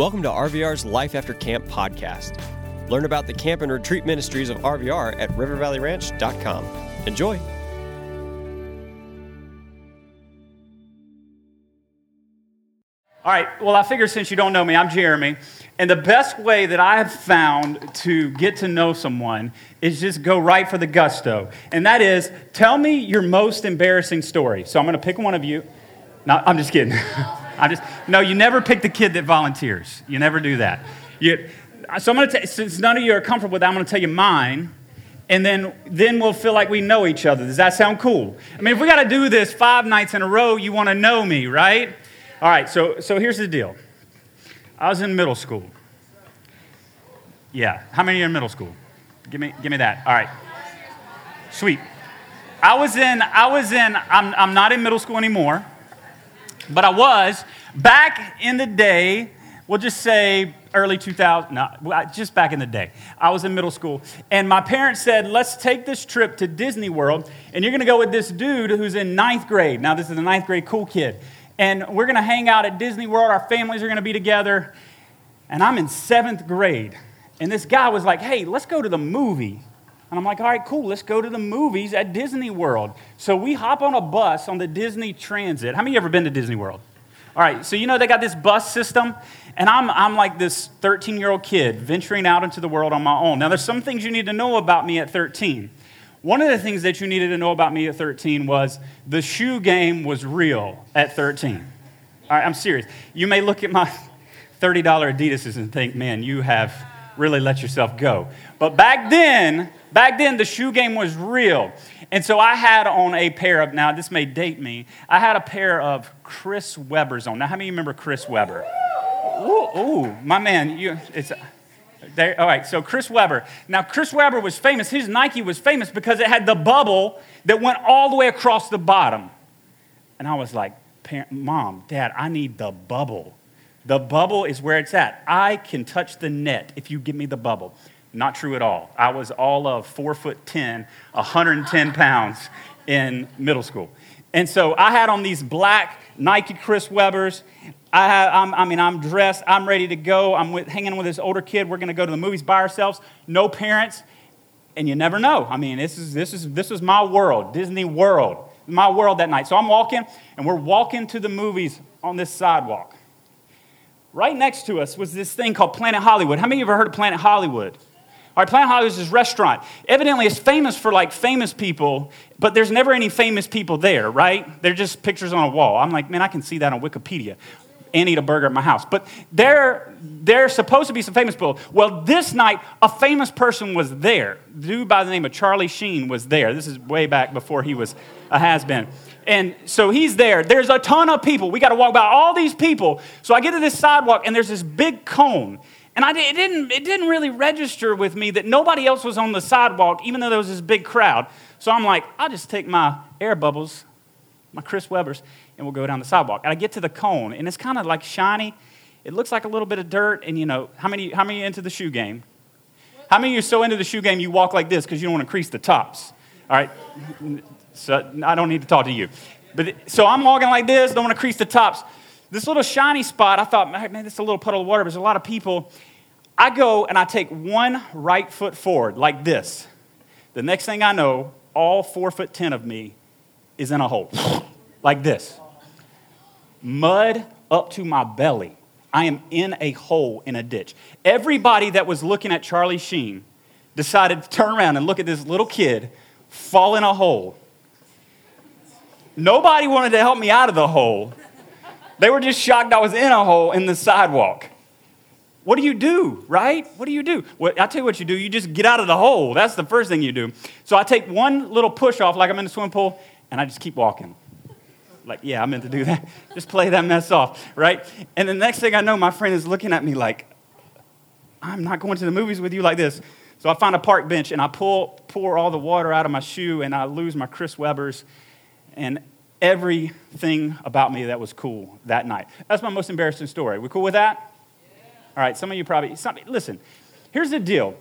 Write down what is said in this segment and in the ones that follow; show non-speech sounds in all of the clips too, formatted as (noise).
Welcome to RVR's Life After Camp podcast. Learn about the camp and retreat ministries of RVR at rivervalleyranch.com. Enjoy. All right, well, I figure since you don't know me, I'm Jeremy. And the best way that I have found to get to know someone is just go right for the gusto. And that is, tell me your most embarrassing story. So I'm going to pick one of you. No, I'm just kidding. (laughs) I just, no, you never pick the kid that volunteers. You never do that. You, so I'm going to, since none of you are comfortable with that, I'm going to tell you mine. And then, then we'll feel like we know each other. Does that sound cool? I mean, if we got to do this five nights in a row, you want to know me, right? All right, so, so here's the deal. I was in middle school. Yeah, how many are in middle school? Give me, give me that. All right. Sweet. I was in, I was in, I'm, I'm not in middle school anymore, but I was back in the day, we'll just say early 2000, no, just back in the day. I was in middle school, and my parents said, let's take this trip to Disney World, and you're gonna go with this dude who's in ninth grade. Now, this is a ninth grade cool kid and we're going to hang out at Disney World. Our families are going to be together. And I'm in seventh grade. And this guy was like, hey, let's go to the movie. And I'm like, all right, cool, let's go to the movies at Disney World. So we hop on a bus on the Disney Transit. How many of you ever been to Disney World? All right, so you know they got this bus system, and I'm, I'm like this 13 year old kid venturing out into the world on my own. Now, there's some things you need to know about me at 13. One of the things that you needed to know about me at 13 was the shoe game was real at 13. All right, I'm serious. You may look at my (laughs) $30 Adidas and think, man, you have really let yourself go. But back then, back then, the shoe game was real. And so I had on a pair of, now this may date me, I had a pair of Chris Webber's on. Now, how many remember Chris Webber? Ooh, ooh my man, you, it's, there, all right, so Chris Webber. Now, Chris Webber was famous. His Nike was famous because it had the bubble that went all the way across the bottom. And I was like, Mom, Dad, I need the bubble. The bubble is where it's at. I can touch the net if you give me the bubble. Not true at all. I was all of four foot 10, 110 pounds in middle school. And so I had on these black Nike Chris Webbers, I, have, I mean, I'm dressed, I'm ready to go. I'm with, hanging with this older kid. We're going to go to the movies by ourselves. No parents, and you never know. I mean, this is, this is, this is my world, Disney World, my world that night. So I'm walking, and we're walking to the movies on this sidewalk. Right next to us was this thing called Planet Hollywood. How many of you ever heard of Planet Hollywood? All right, Planet Hollywood is this restaurant. Evidently, it's famous for like famous people, but there's never any famous people there, right? They're just pictures on a wall. I'm like, man, I can see that on Wikipedia and eat a burger at my house. But there, there's supposed to be some famous people. Well, this night, a famous person was there. A dude by the name of Charlie Sheen was there. This is way back before he was a has been. And so he's there. There's a ton of people. We got to walk by all these people. So I get to this sidewalk, and there's this big cone. And I, it, didn't, it didn't really register with me that nobody else was on the sidewalk, even though there was this big crowd. So I'm like, I'll just take my air bubbles, my Chris Webbers, and we'll go down the sidewalk. And I get to the cone, and it's kind of like shiny. It looks like a little bit of dirt, and you know, how many, how many into the shoe game? How many of you are so into the shoe game you walk like this because you don't want to crease the tops? All right? So I don't need to talk to you. But so I'm walking like this, don't want to crease the tops. This little shiny spot, I thought, man, this is a little puddle of water, but there's a lot of people. I go and I take one right foot forward like this. The next thing I know, all four foot ten of me is in a hole (laughs) like this mud up to my belly. I am in a hole in a ditch. Everybody that was looking at Charlie Sheen decided to turn around and look at this little kid fall in a hole. Nobody wanted to help me out of the hole. They were just shocked I was in a hole in the sidewalk. What do you do, right? What do you do? I tell you what you do. You just get out of the hole. That's the first thing you do. So I take one little push off, like I'm in a swimming pool, and I just keep walking like, yeah, I meant to do that. (laughs) Just play that mess off, right? And the next thing I know, my friend is looking at me like, I'm not going to the movies with you like this. So I find a park bench and I pull, pour all the water out of my shoe and I lose my Chris Webbers and everything about me that was cool that night. That's my most embarrassing story. We cool with that? Yeah. All right, some of you probably, some, listen, here's the deal.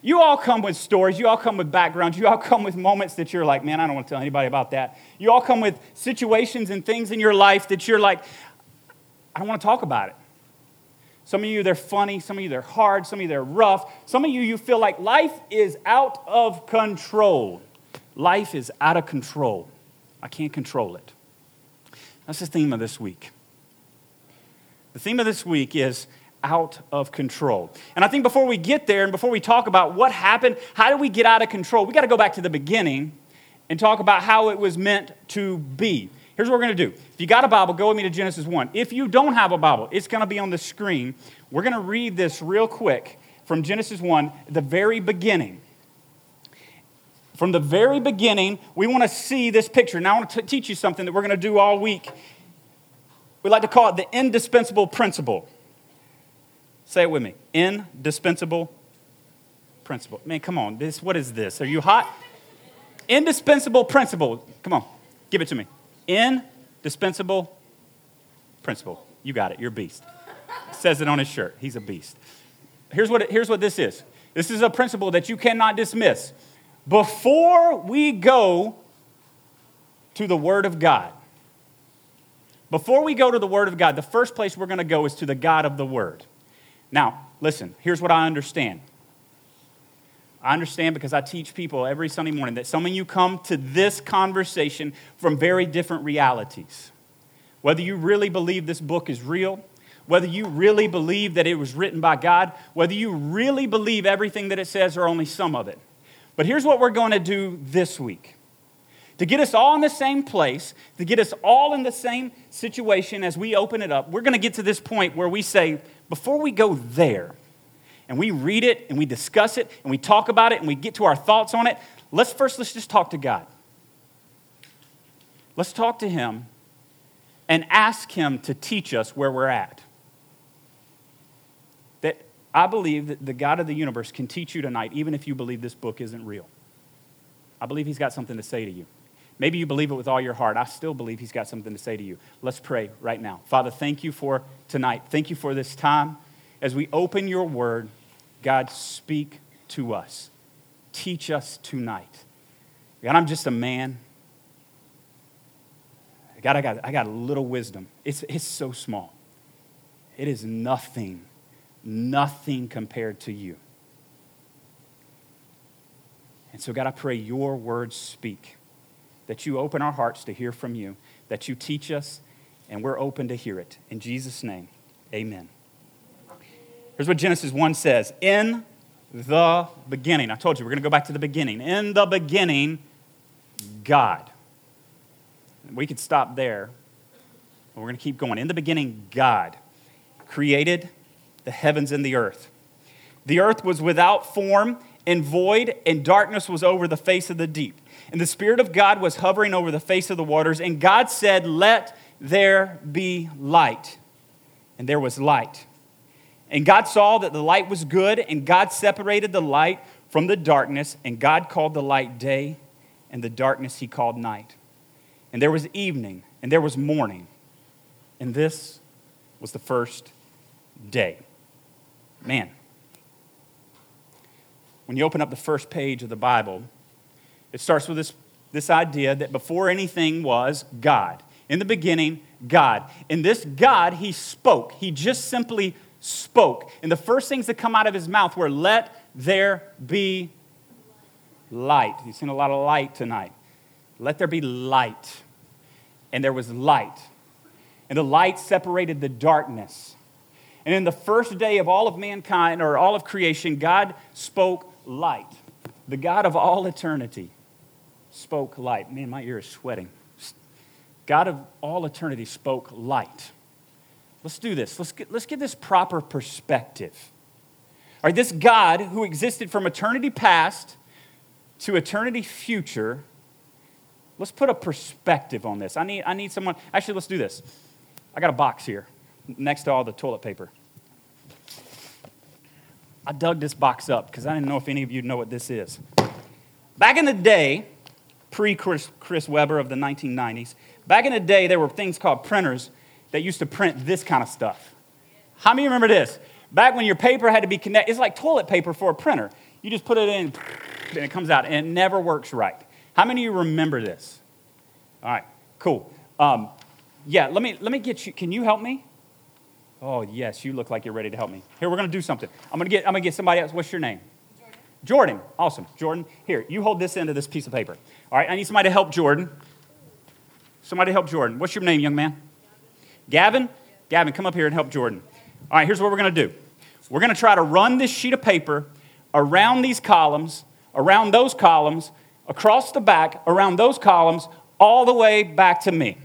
You all come with stories. You all come with backgrounds. You all come with moments that you're like, man, I don't want to tell anybody about that. You all come with situations and things in your life that you're like, I don't want to talk about it. Some of you, they're funny. Some of you, they're hard. Some of you, they're rough. Some of you, you feel like life is out of control. Life is out of control. I can't control it. That's the theme of this week. The theme of this week is out of control. And I think before we get there and before we talk about what happened, how did we get out of control, we got to go back to the beginning and talk about how it was meant to be. Here's what we're going to do. If you got a Bible, go with me to Genesis 1. If you don't have a Bible, it's going to be on the screen. We're going to read this real quick from Genesis 1, the very beginning. From the very beginning, we want to see this picture. Now, I want to teach you something that we're going to do all week. We like to call it the indispensable principle. Say it with me. Indispensable principle. Man, come on. This, what is this? Are you hot? Indispensable principle. Come on. Give it to me. Indispensable principle. You got it. You're a beast. Says it on his shirt. He's a beast. Here's what, here's what this is this is a principle that you cannot dismiss. Before we go to the Word of God, before we go to the Word of God, the first place we're going to go is to the God of the Word. Now, listen, here's what I understand. I understand because I teach people every Sunday morning that some of you come to this conversation from very different realities. Whether you really believe this book is real, whether you really believe that it was written by God, whether you really believe everything that it says or only some of it. But here's what we're going to do this week to get us all in the same place, to get us all in the same situation as we open it up, we're going to get to this point where we say, before we go there, and we read it and we discuss it and we talk about it and we get to our thoughts on it, let's first let's just talk to God. Let's talk to him and ask him to teach us where we're at. That I believe that the God of the universe can teach you tonight even if you believe this book isn't real. I believe he's got something to say to you. Maybe you believe it with all your heart. I still believe he's got something to say to you. Let's pray right now. Father, thank you for tonight. Thank you for this time as we open your word, God, speak to us. Teach us tonight. God, I'm just a man. God, I got, I got a little wisdom. It's, it's so small. It is nothing, nothing compared to you. And so, God, I pray your words speak, that you open our hearts to hear from you, that you teach us, and we're open to hear it. In Jesus' name, amen. Here's what Genesis 1 says In the beginning, I told you we're going to go back to the beginning. In the beginning, God. We could stop there, but we're going to keep going. In the beginning, God created the heavens and the earth. The earth was without form and void, and darkness was over the face of the deep. And the Spirit of God was hovering over the face of the waters. And God said, Let there be light. And there was light. And God saw that the light was good, and God separated the light from the darkness, and God called the light day, and the darkness he called night. And there was evening, and there was morning, and this was the first day. Man, when you open up the first page of the Bible, it starts with this, this idea that before anything was God. In the beginning, God. In this God, he spoke. He just simply spoke. And the first things that come out of his mouth were, Let there be light. You've seen a lot of light tonight. Let there be light. And there was light. And the light separated the darkness. And in the first day of all of mankind, or all of creation, God spoke light. The God of all eternity spoke light. Man, my ear is sweating. God of all eternity spoke light. Let's do this. Let's get, let's get this proper perspective. All right, this God who existed from eternity past to eternity future, let's put a perspective on this. I need, I need someone. Actually, let's do this. I got a box here next to all the toilet paper. I dug this box up because I didn't know if any of you know what this is. Back in the day, pre Chris, Webber of the 1990s, back in the day, there were things called printers that used to print this kind of stuff. How many remember this? Back when your paper had to be connected, it's like toilet paper for a printer. You just put it in and it comes out, and it never works right. How many of you remember this? All right, cool. Um, yeah, let me, let me get you, can you help me? Oh, yes, you look like you're ready to help me. Here, we're going to do something. I'm going to get, I'm going to get somebody else. What's your name? Jordan. Jordan. Awesome. Jordan, here, you hold this end of this piece of paper. All right, I need somebody to help Jordan. Somebody to help Jordan. What's your name, young man? Gavin? Gavin, come up here and help Jordan. All right, here's what we're going to do. We're going to try to run this sheet of paper around these columns, around those columns, across the back, around those columns, all the way back to me.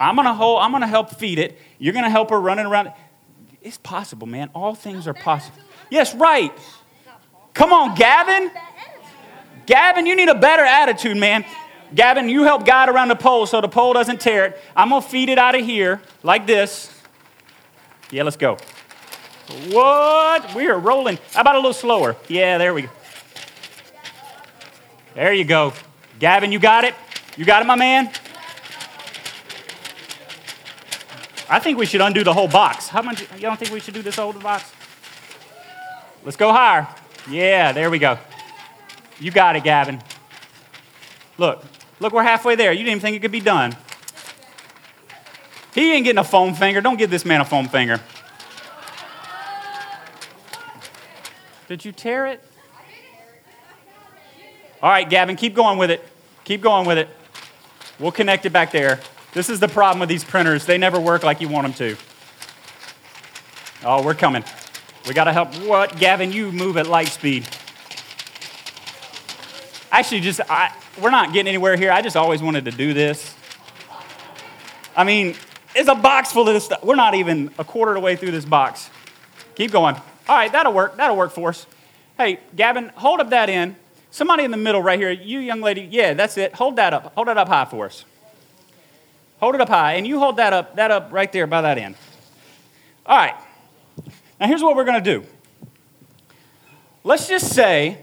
I'm gonna hold, I'm gonna help feed it. You're gonna help her running around. It's possible, man. All things are possible. Yes, right. Come on, Gavin. Gavin, you need a better attitude, man. Gavin, you help guide around the pole so the pole doesn't tear it. I'm gonna feed it out of here like this. Yeah, let's go. What? We are rolling. How about a little slower? Yeah, there we go. There you go. Gavin, you got it? You got it, my man? I think we should undo the whole box. How much? You don't think we should do this whole box? Let's go higher. Yeah, there we go. You got it, Gavin. Look, look, we're halfway there. You didn't even think it could be done. He ain't getting a foam finger. Don't give this man a foam finger. Did you tear it? All right, Gavin, keep going with it. Keep going with it. We'll connect it back there. This is the problem with these printers. They never work like you want them to. Oh, we're coming. We got to help. What? Gavin, you move at light speed. Actually, just, I, we're not getting anywhere here. I just always wanted to do this. I mean, it's a box full of this stuff. We're not even a quarter of the way through this box. Keep going. All right, that'll work. That'll work for us. Hey, Gavin, hold up that end. Somebody in the middle right here. You, young lady. Yeah, that's it. Hold that up. Hold it up high for us. Hold it up high, and you hold that up, that up right there by that end. All right. Now here's what we're to do. Let's just say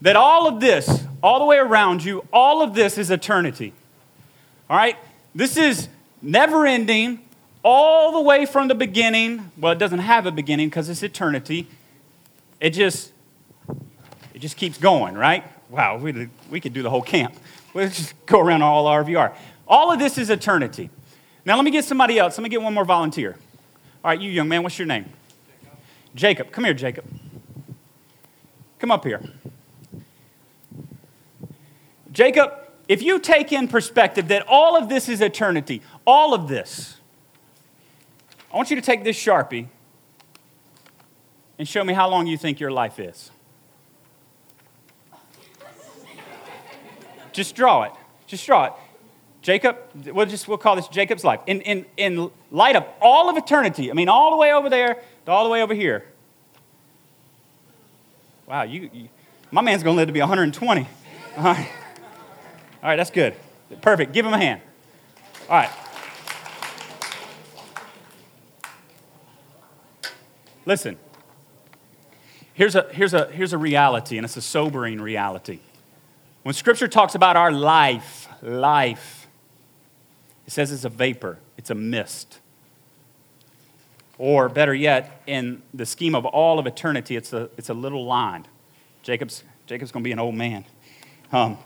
that all of this, all the way around you, all of this is eternity. All right? This is never ending, all the way from the beginning. Well, it doesn't have a beginning because it's eternity. It just it just keeps going, right? Wow, we, we could do the whole camp. We'll just go around all RVR. All of this is eternity. Now, let me get somebody else. Let me get one more volunteer. All right, you young man, what's your name? Jacob. Jacob. Come here, Jacob. Come up here. Jacob, if you take in perspective that all of this is eternity, all of this, I want you to take this Sharpie and show me how long you think your life is. Just draw it. Just draw it. Jacob, we'll just we'll call this Jacob's life. In, in, in light of all of eternity, I mean, all the way over there to all the way over here. Wow, you, you my man's going to live to be 120. All right. All right, that's good. Perfect. Give him a hand. All right. Listen, here's a, here's, a, here's a reality, and it's a sobering reality. When Scripture talks about our life, life, it says it's a vapor, it's a mist. Or better yet, in the scheme of all of eternity, it's a, it's a little line. Jacob's, Jacob's going to be an old man. Um,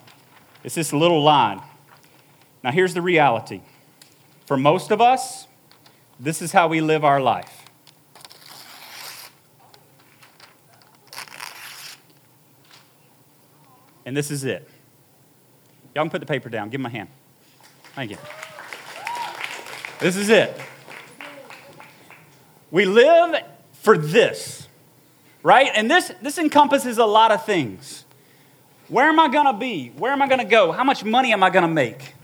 it's this little line. Now, here's the reality for most of us, this is how we live our life. And this is it. Y'all can put the paper down. Give him a hand. Thank you. This is it. We live for this, right? And this, this encompasses a lot of things. Where am I going to be? Where am I going to go? How much money am I going to make?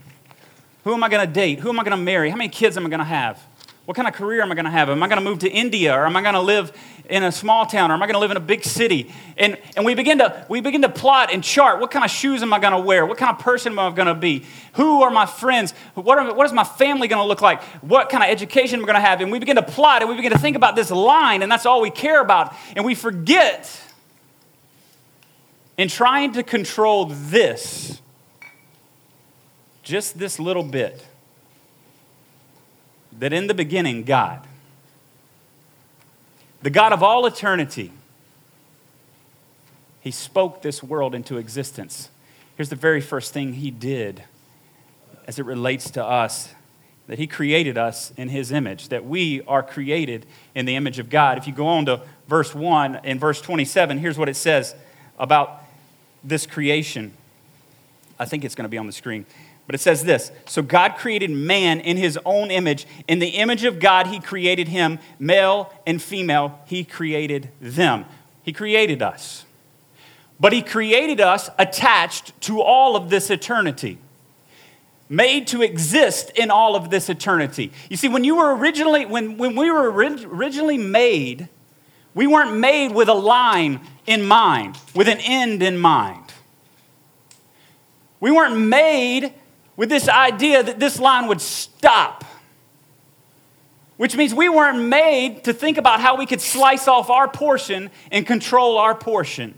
Who am I going to date? Who am I going to marry? How many kids am I going to have? What kind of career am I going to have? Am I going to move to India or am I going to live in a small town or am I going to live in a big city? And, and we, begin to, we begin to plot and chart what kind of shoes am I going to wear? What kind of person am I going to be? Who are my friends? What, are, what is my family going to look like? What kind of education am I going to have? And we begin to plot and we begin to think about this line and that's all we care about. And we forget in trying to control this, just this little bit that in the beginning, God, the God of all eternity, He spoke this world into existence. Here's the very first thing He did as it relates to us that He created us in His image, that we are created in the image of God. If you go on to verse 1 and verse 27, here's what it says about this creation. I think it's going to be on the screen. But it says this So God created man in his own image. In the image of God, he created him, male and female, he created them. He created us. But he created us attached to all of this eternity made to exist in all of this eternity. You see, when you were originally, when, when we were originally made, we weren't made with a line in mind, with an end in mind. We weren't made with this idea that this line would stop. Which means we weren't made to think about how we could slice off our portion and control our portion.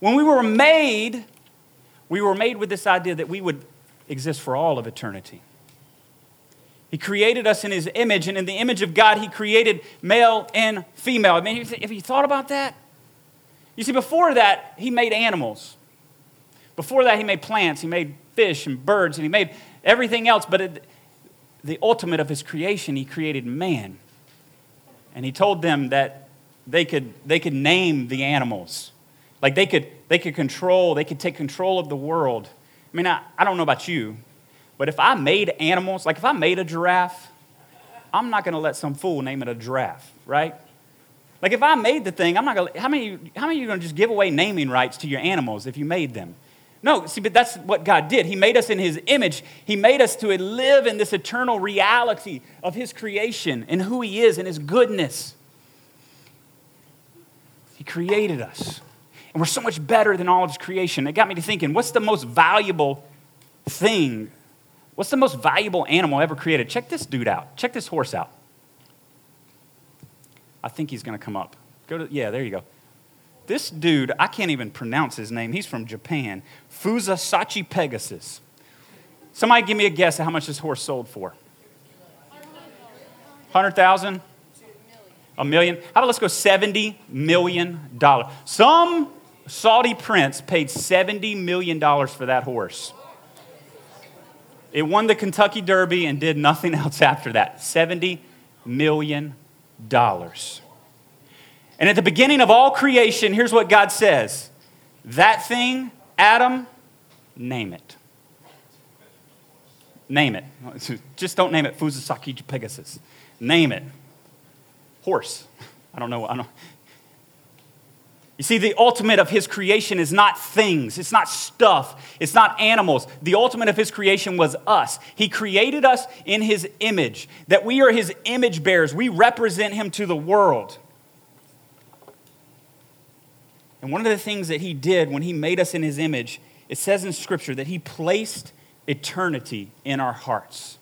When we were made, we were made with this idea that we would exist for all of eternity. He created us in his image, and in the image of God, he created male and female. I mean, have you thought about that? You see, before that, he made animals. Before that, he made plants, he made fish and birds, and he made everything else. But the ultimate of his creation, he created man. And he told them that they could, they could name the animals. Like they could, they could control, they could take control of the world. I mean, I, I don't know about you, but if I made animals, like if I made a giraffe, I'm not to let some fool name it a giraffe, right? Like if I made the thing, I'm not to, how many, how many you are going to just give away naming rights to your animals if you made them? No, see, but that's what God did. He made us in His image. He made us to live in this eternal reality of His creation and who He is and His goodness. He created us. And we're so much better than all of his creation. It got me to thinking what's the most valuable thing? What's the most valuable animal ever created? Check this dude out. Check this horse out. I think he's going to come up. Go to, yeah, there you go. This dude, I can't even pronounce his name. He's from Japan. Fusa Sachi Pegasus. Somebody give me a guess at how much this horse sold for. 100,000? A million? How about let's go $70 million? Some Saudi prince paid $70 million for that horse. It won the Kentucky Derby and did nothing (laughs) else after that. $70 million. And at the beginning of all creation, here's what God says That thing, Adam, name it. Name it. (laughs) Just don't name it Fuzusaki Pegasus. Name it. Horse. (laughs) I don't know. I don't, you see, the ultimate of his creation is not things, it's not stuff, it's not animals. The ultimate of his creation was us. He created us in his image, that we are his image bearers. We represent him to the world. And one of the things that he did when he made us in his image, it says in Scripture that he placed eternity in our hearts.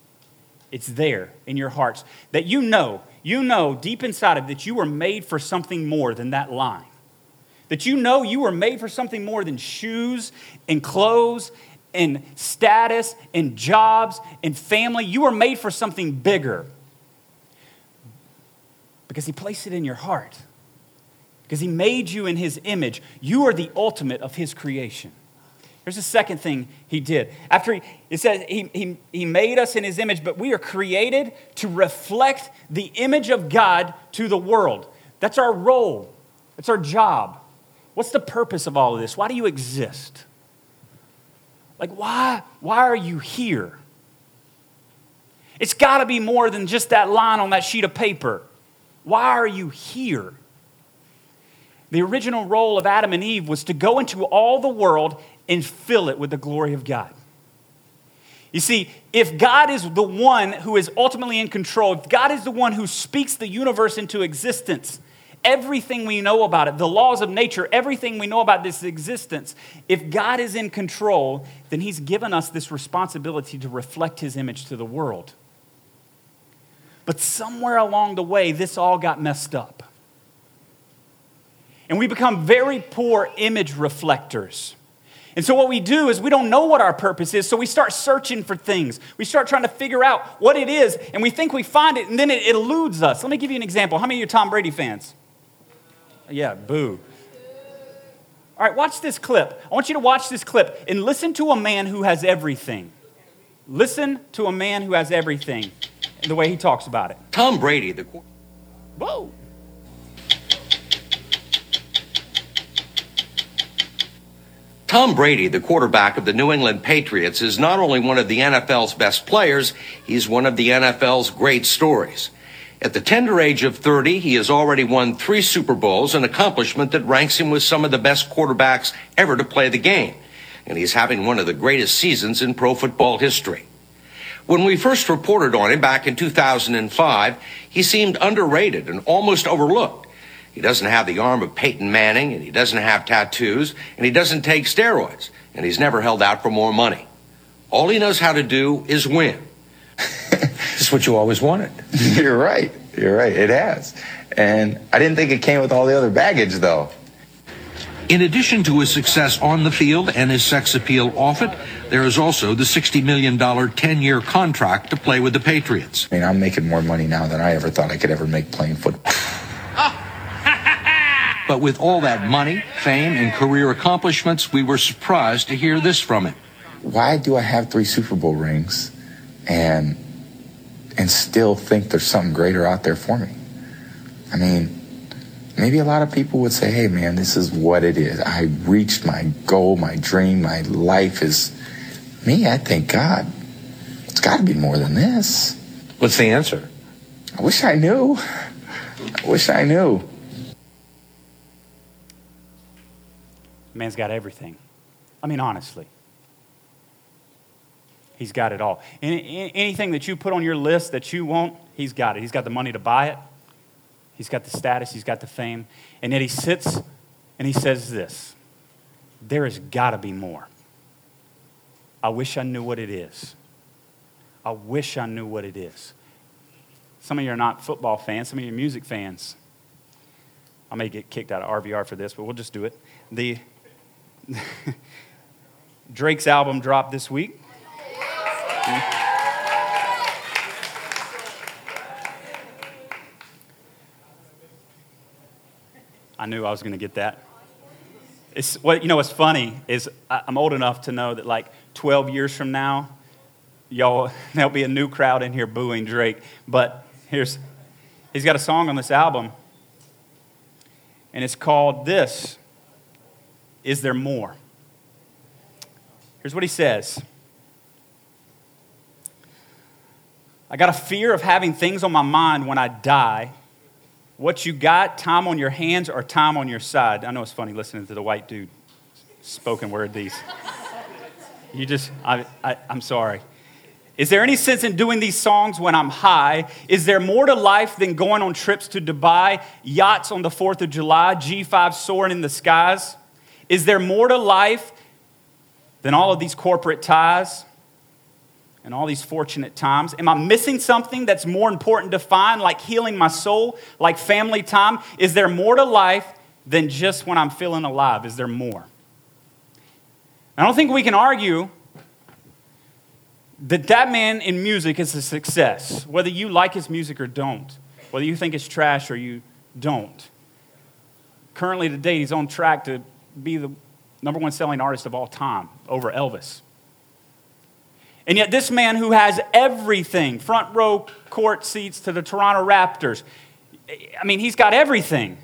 It's there in your hearts. That you know, you know deep inside of that you were made for something more than that line. That you know you were made for something more than shoes and clothes and status and jobs and family. You were made for something bigger. Because He placed it in your heart. Because He made you in His image. You are the ultimate of His creation. Here's the second thing He did. After He, it says he, he, he made us in His image, but we are created to reflect the image of God to the world. That's our role, it's our job. What's the purpose of all of this? Why do you exist? Like, why, why are you here? It's got to be more than just that line on that sheet of paper. Why are you here? The original role of Adam and Eve was to go into all the world and fill it with the glory of God. You see, if God is the one who is ultimately in control, if God is the one who speaks the universe into existence, everything we know about it, the laws of nature, everything we know about this existence, if God is in control, then He's given us this responsibility to reflect His image to the world. But somewhere along the way, this all got messed up. And we become very poor image reflectors. And so, what we do is we don't know what our purpose is, so we start searching for things. We start trying to figure out what it is, and we think we find it, and then it, eludes us. Let me give you an example. How many of you are Tom Brady fans? Yeah, boo. All right, watch this clip. I want you to watch this clip and listen to a man who has everything. Listen to a man who has everything, the way he talks about it. Tom Brady, the Whoa. Tom Brady, the quarterback of the New England Patriots, is not only one of the NFL's best players, he's one of the NFL's great stories. At the tender age of 30, he has already won three Super Bowls, an accomplishment that ranks him with some of the best quarterbacks ever to play the game. And he's having one of the greatest seasons in pro football history. When we first reported on him back in 2005, he seemed underrated and almost overlooked. He doesn't have the arm of Peyton Manning, and he doesn't have tattoos, and he doesn't take steroids, and he's never held out for more money. All he knows how to do is win. It's what you always wanted. (laughs) You're right. You're right. It has. And I didn't think it came with all the other baggage, though. In addition to his success on the field and his sex appeal off it, there is also the $60 million 10 year contract to play with the Patriots. I mean, I'm making more money now than I ever thought I could ever make playing football. (laughs) But with all that money, fame, and career accomplishments, we were surprised to hear this from him. Why do I have three Super Bowl rings and and still think there's something greater out there for me? I mean, maybe a lot of people would say, "Hey, man, this is what it is. I reached my goal, my dream, my life is." Me, I think God, it's got to be more than this. What's the answer? I wish I knew. I wish I knew. Man's got everything. I mean, honestly. He's got it all. Any, anything that you put on your list that you want, he's got it. He's got the money to buy it. He's got the status. He's got the fame. And yet he sits and he says this There has got to be more. I wish I knew what it is. I wish I knew what it is. Some of you are not football fans, some of you are music fans. I may get kicked out of RVR for this, but we'll just do it. The (laughs) Drake's album dropped this week. I knew I was going to get that. It's what you know. What's funny is I'm old enough to know that like 12 years from now, y'all (laughs) there'll be a new crowd in here booing Drake. But here's he's got a song on this album, and it's called "This." Is there more? Here's what he says. I got a fear of having things on my mind when I die. What you got, time on your hands or time on your side? I know it's funny listening to the white dude spoken word these. You just, I, I, I'm sorry. Is there any sense in doing these songs when I'm high? Is there more to life than going on trips to Dubai, yachts on the 4th of July, G5 soaring in the skies? Is there more to life than all of these corporate ties? And all these fortunate times? Am I missing something that's more important to find, like healing my soul, like family time? Is there more to life than just when I'm feeling alive? Is there more? I don't think we can argue that that man in music is a success, whether you like his music or don't, whether you think it's trash or you don't. Currently, today, he's on track to be the number one selling artist of all time over Elvis. And yet, this man who has everything front row court seats to the Toronto Raptors I mean, he's got everything.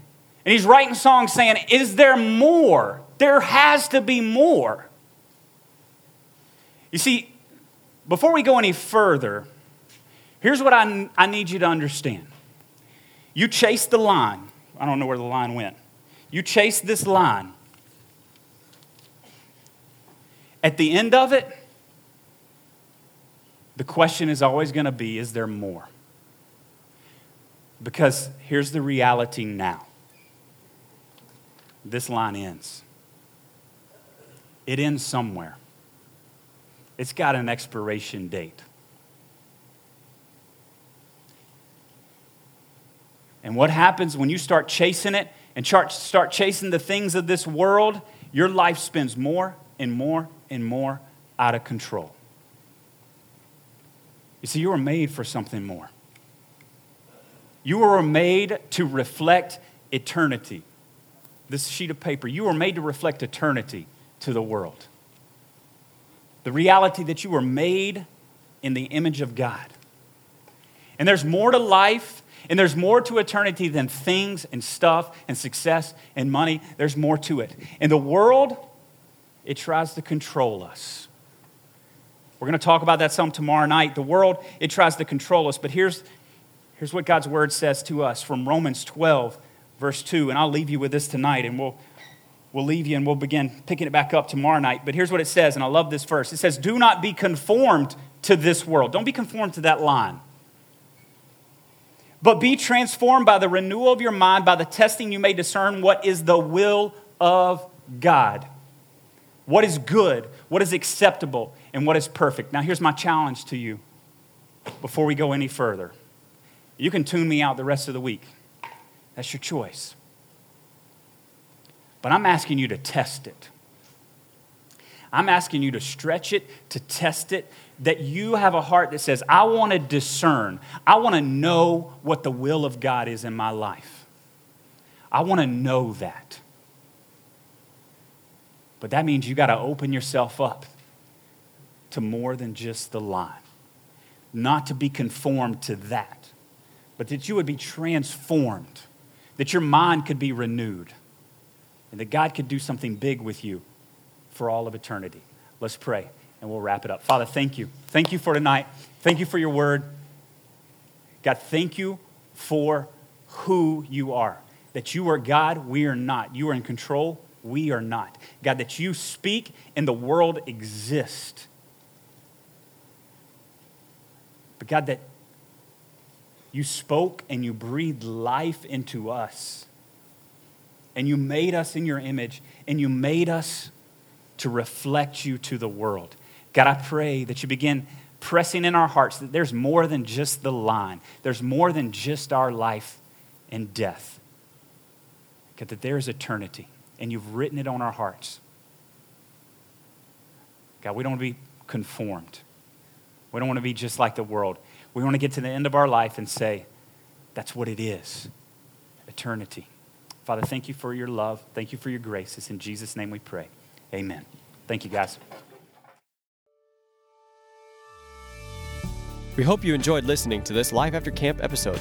And he's writing songs saying, Is there more? There has to be more. You see, before we go any further, here's what I, I need you to understand. You chase the line. I don't know where the line went. You chase this line. At the end of it, the question is always going to be is there more? Because here's the reality now this line ends. It ends somewhere, it's got an expiration date. And what happens when you start chasing it and start chasing the things of this world? Your life spins more and more and more out of control. You see, you were made for something more. You were made to reflect eternity. This sheet of paper, you were made to reflect eternity to the world. The reality that you were made in the image of God. And there's more to life and there's more to eternity than things and stuff and success and money. There's more to it. In the world, it tries to control us. We're going to talk about that some tomorrow night. The world, it tries to control us. But here's, here's what God's word says to us from Romans 12, verse 2. And I'll leave you with this tonight, and we'll, we'll leave you and we'll begin picking it back up tomorrow night. But here's what it says, and I love this verse. It says, Do not be conformed to this world. Don't be conformed to that line. But be transformed by the renewal of your mind, by the testing you may discern what is the will of God. What is good, what is acceptable, and what is perfect. Now, here's my challenge to you before we go any further. You can tune me out the rest of the week, that's your choice. But I'm asking you to test it. I'm asking you to stretch it, to test it, that you have a heart that says, I want to discern, I want to know what the will of God is in my life. I want to know that. But that means you got to open yourself up to more than just the line. Not to be conformed to that, but that you would be transformed, that your mind could be renewed, and that God could do something big with you for all of eternity. Let's pray and we'll wrap it up. Father, thank you. Thank you for tonight. Thank you for your word. God, thank you for who you are. That you are God, we are not. You are in control, we are not. God, that you speak and the world exists. But God, that you spoke and you breathed life into us. And you made us in your image, and you made us to reflect you to the world. God, I pray that you begin pressing in our hearts that there's more than just the line, there's more than just our life and death. God, that there is eternity, and you've written it on our hearts. God, we don't want to be conformed. We don't want to be just like the world. We want to get to the end of our life and say, that's what it is eternity. Father, thank you for your love. Thank you for your grace. It's in Jesus' name we pray. Amen. Thank you, guys. We hope you enjoyed listening to this Life After Camp episode.